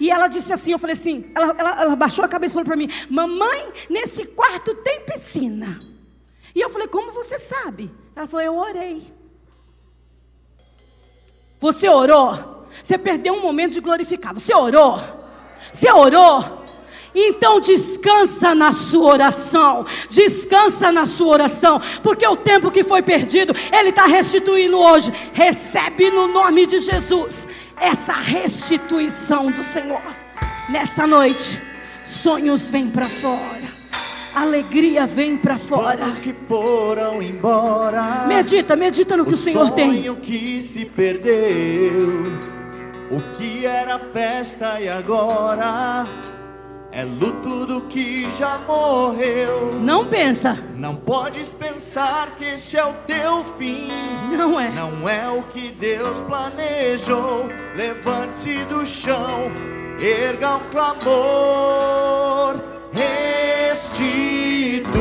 E ela disse assim, eu falei assim, ela, ela, ela baixou a cabeça e falou para mim, mamãe, nesse quarto tem piscina. E eu falei, como você sabe? Ela falou, eu orei. Você orou? Você perdeu um momento de glorificar. Você orou? Você orou? Então descansa na sua oração, descansa na sua oração, porque o tempo que foi perdido, Ele está restituindo hoje. Recebe no nome de Jesus essa restituição do Senhor. Nesta noite, sonhos vêm para fora. Alegria vem para fora. Os que foram embora. Medita, medita no que o, o Senhor tem. O que se perdeu o que era festa e agora É luto do que já morreu. Não pensa. Não podes pensar que este é o teu fim. Não é. Não é o que Deus planejou. Levante-se do chão, erga um clamor, restitui.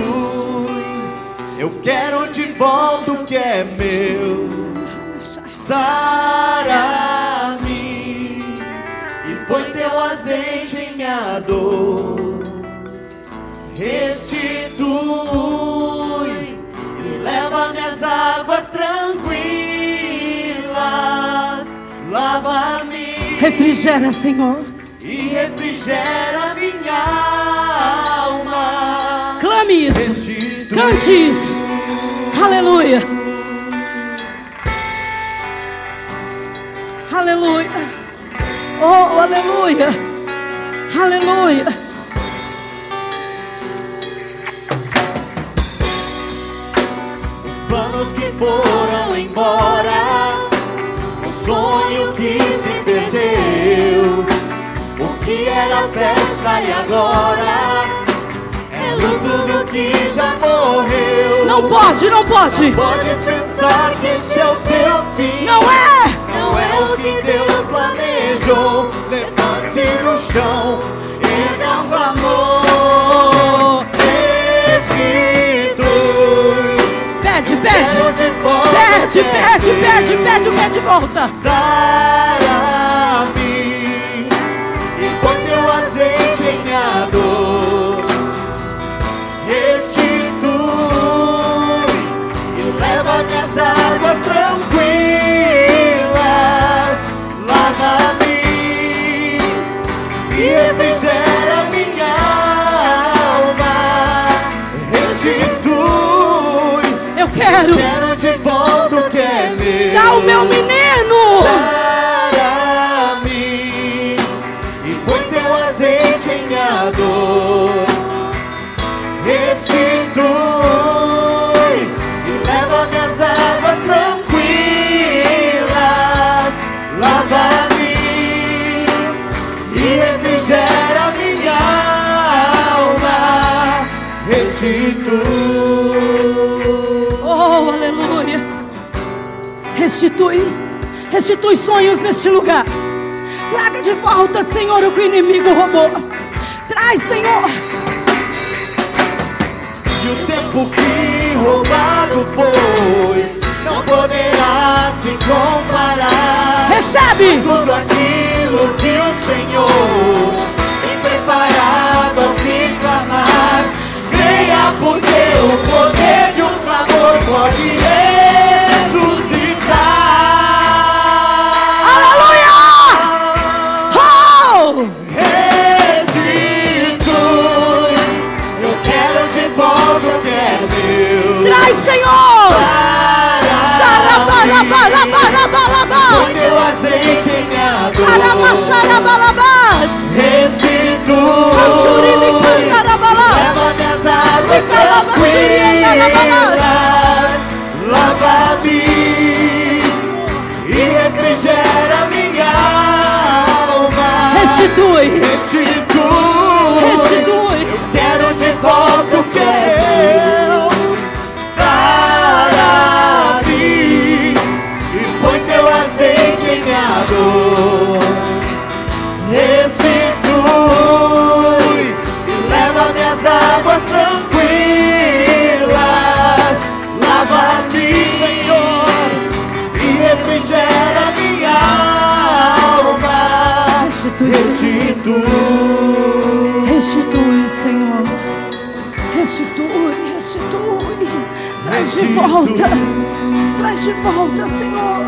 Eu quero de volta o que é meu. Sara-me e em minha dor. Restitui e leva minhas águas tranquilas. Lava-me Refrigera, Senhor. e refrigera minha alma. Clame isso. Restitui. Cante isso. Aleluia. Aleluia. Oh, aleluia. Aleluia. Os planos que foram embora, o sonho que se perdeu, o que era festa e agora é luto do que já morreu. Não pode, não pode. podes pensar que esse é o teu fim. Não é. É que Deus planejou. Levante no chão, erga um clamor. Pede, pede. Pede, é pede, pede, pede o que é de volta. Eu quero. Quero de volta o que é meu. Dá o meu menino. Sara-me e põe teu azeite em minha dor. Restitui Restitui. Restitui sonhos neste lugar. Traga de volta, Senhor, o que o inimigo roubou. Traz, Senhor. E o tempo que roubado foi não poderá se comparar. Recebe. Tudo aquilo que o Senhor tem preparado ao que clamar. Creia porque o poder de um clamor pode Icalabaxuriacarabalás. tranquilas. Volta. Traz de volta, Senhor.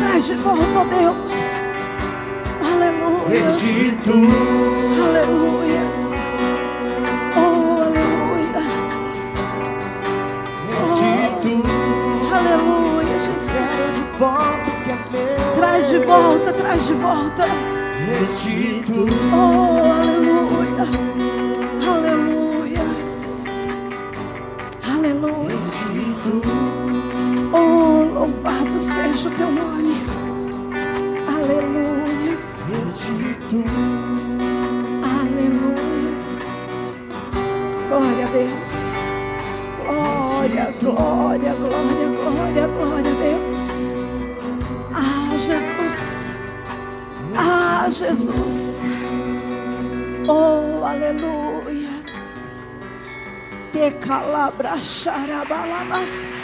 Traz de volta, ó Deus. Aleluia. Restitui. Aleluia. Oh, aleluia. Restitui. Aleluia, Jesus. de volta é. Traz de volta, traz de volta. Restitui. Oh. Aleluia. Louvado seja o teu nome. Aleluia. Aleluia. Glória a Deus. Glória, glória, glória, glória, glória a Deus. Ah, Jesus. Ah, Jesus. Oh, aleluia. Te calabra xarabalabas.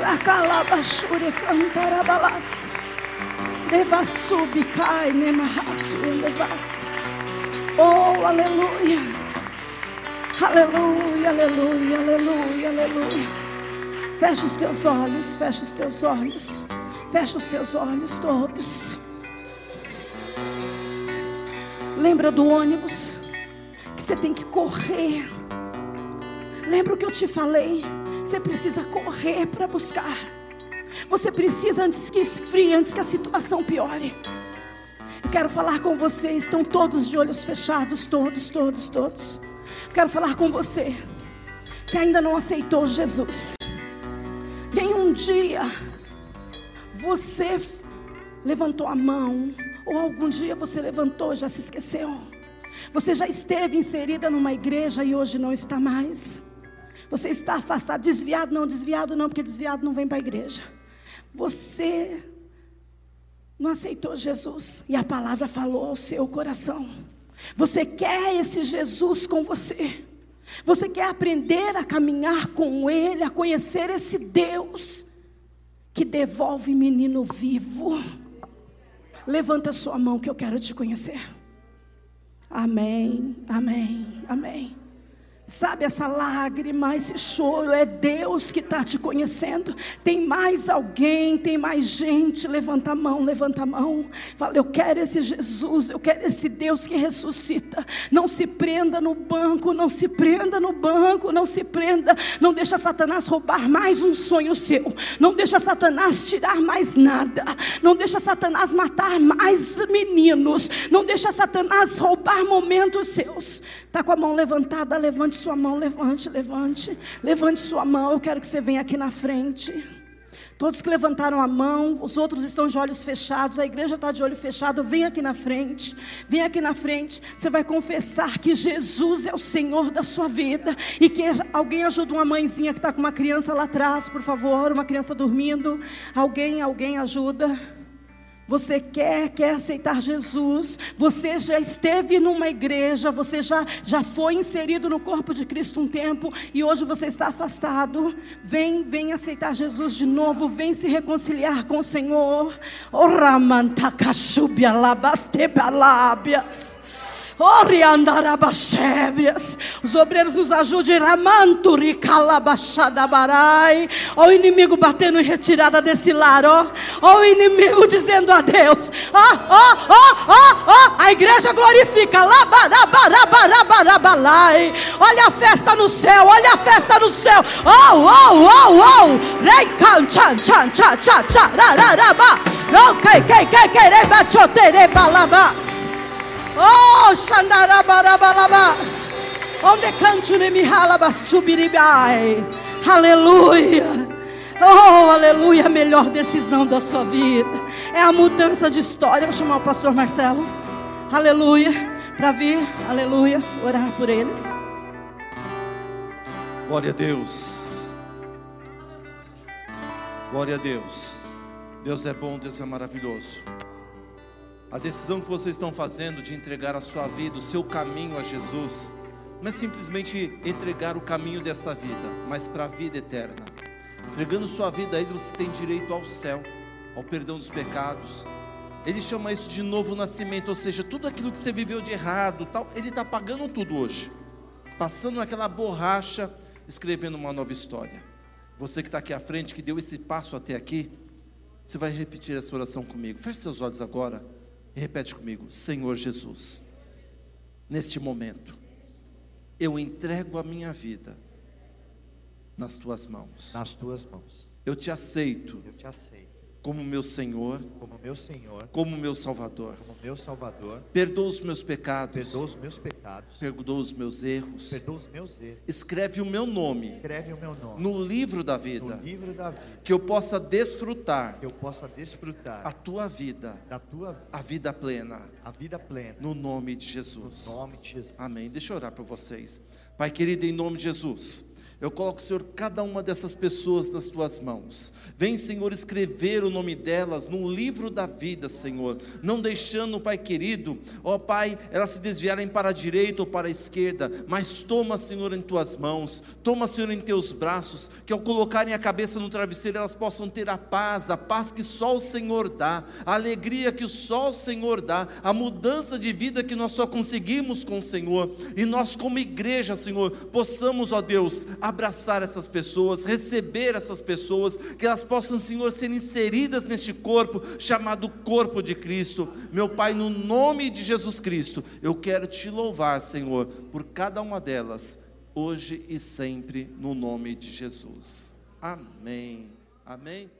Rakalabashure cantarabalas. Leva subicai nemahasu elevas. Oh, aleluia. Aleluia, aleluia, aleluia, aleluia. Fecha os teus olhos, fecha os teus olhos. Fecha os teus olhos todos. Lembra do ônibus? Que você tem que correr. Lembra o que eu te falei? Você precisa correr para buscar. Você precisa antes que esfrie, antes que a situação piore. Eu quero falar com vocês. Estão todos de olhos fechados, todos, todos, todos. Quero falar com você que ainda não aceitou Jesus. Nenhum dia você levantou a mão, ou algum dia você levantou e já se esqueceu. Você já esteve inserida numa igreja e hoje não está mais. Você está afastado, desviado, não desviado, não, porque desviado não vem para a igreja. Você não aceitou Jesus e a palavra falou ao seu coração. Você quer esse Jesus com você. Você quer aprender a caminhar com Ele, a conhecer esse Deus que devolve menino vivo. Levanta sua mão que eu quero te conhecer. Amém, amém, amém. Sabe essa lágrima, esse choro, é Deus que está te conhecendo. Tem mais alguém, tem mais gente. Levanta a mão, levanta a mão. Fala, eu quero esse Jesus, eu quero esse Deus que ressuscita. Não se prenda no banco, não se prenda no banco, não se prenda. Não deixa Satanás roubar mais um sonho seu. Não deixa Satanás tirar mais nada. Não deixa Satanás matar mais meninos. Não deixa Satanás roubar momentos seus. Está com a mão levantada, levante sua mão, levante, levante. Levante sua mão, eu quero que você venha aqui na frente. Todos que levantaram a mão, os outros estão de olhos fechados, a igreja está de olho fechado. Vem aqui na frente, vem aqui na frente. Você vai confessar que Jesus é o Senhor da sua vida e que alguém ajuda uma mãezinha que está com uma criança lá atrás, por favor, uma criança dormindo. Alguém, alguém ajuda. Você quer, quer aceitar Jesus, você já esteve numa igreja, você já, já foi inserido no corpo de Cristo um tempo e hoje você está afastado. Vem, vem aceitar Jesus de novo, vem se reconciliar com o Senhor. Oh, Ramantakashubia labastepalábias. Os obreiros nos ajudem. Ramanturi. Ó o inimigo batendo em retirada desse lar, ó. Ó o inimigo dizendo adeus. Ó, ó, ó, ó, ó. A igreja glorifica. Labarabarabarabarabalai. Olha a festa no céu, olha a festa no céu. Oh, oh, oh, oh. Rei can chan chan chan chan chan. Rararaba. Ok, que que que reba chotere balabas. Oh, Xandarabarabalabas. Onde cante me halabas chubiribai. Aleluia. Oh, aleluia, a melhor decisão da sua vida é a mudança de história. Vou chamar o pastor Marcelo. Aleluia. Para vir, aleluia, orar por eles. Glória a Deus. Glória a Deus. Deus é bom, Deus é maravilhoso. A decisão que vocês estão fazendo de entregar a sua vida, o seu caminho a Jesus, não é simplesmente entregar o caminho desta vida, mas para a vida eterna. Entregando sua vida a Ele, você tem direito ao céu, ao perdão dos pecados. Ele chama isso de novo nascimento, ou seja, tudo aquilo que você viveu de errado, tal, Ele está pagando tudo hoje, passando aquela borracha, escrevendo uma nova história. Você que está aqui à frente, que deu esse passo até aqui, você vai repetir essa oração comigo. Feche seus olhos agora. E repete comigo: Senhor Jesus, neste momento, eu entrego a minha vida nas tuas mãos. Nas tuas mãos. Eu te aceito. Eu te aceito como meu Senhor, como meu Senhor, como meu Salvador. Como meu Salvador. Perdoa os meus pecados. Perdoa os meus pecados. Perdoa os meus erros. Perdoa os meus erros. Escreve o meu nome. Escreve o meu nome no livro da vida. No livro da vida. Que eu possa desfrutar. Que eu possa desfrutar a tua vida. Da tua a vida plena. A vida plena. No nome de Jesus. No nome de Jesus. Amém. Deixa eu orar para vocês. Pai querido, em nome de Jesus. Eu coloco, Senhor, cada uma dessas pessoas nas tuas mãos. Vem, Senhor, escrever o nome delas no livro da vida, Senhor. Não deixando, Pai querido, ó Pai, elas se desviarem para a direita ou para a esquerda, mas toma, Senhor, em tuas mãos, toma, Senhor, em teus braços, que ao colocarem a cabeça no travesseiro elas possam ter a paz, a paz que só o Senhor dá, a alegria que só o Senhor dá, a mudança de vida que nós só conseguimos com o Senhor. E nós, como igreja, Senhor, possamos, ó Deus, abraçar essas pessoas, receber essas pessoas, que elas possam, Senhor, ser inseridas neste corpo chamado corpo de Cristo. Meu Pai, no nome de Jesus Cristo, eu quero te louvar, Senhor, por cada uma delas, hoje e sempre, no nome de Jesus. Amém. Amém.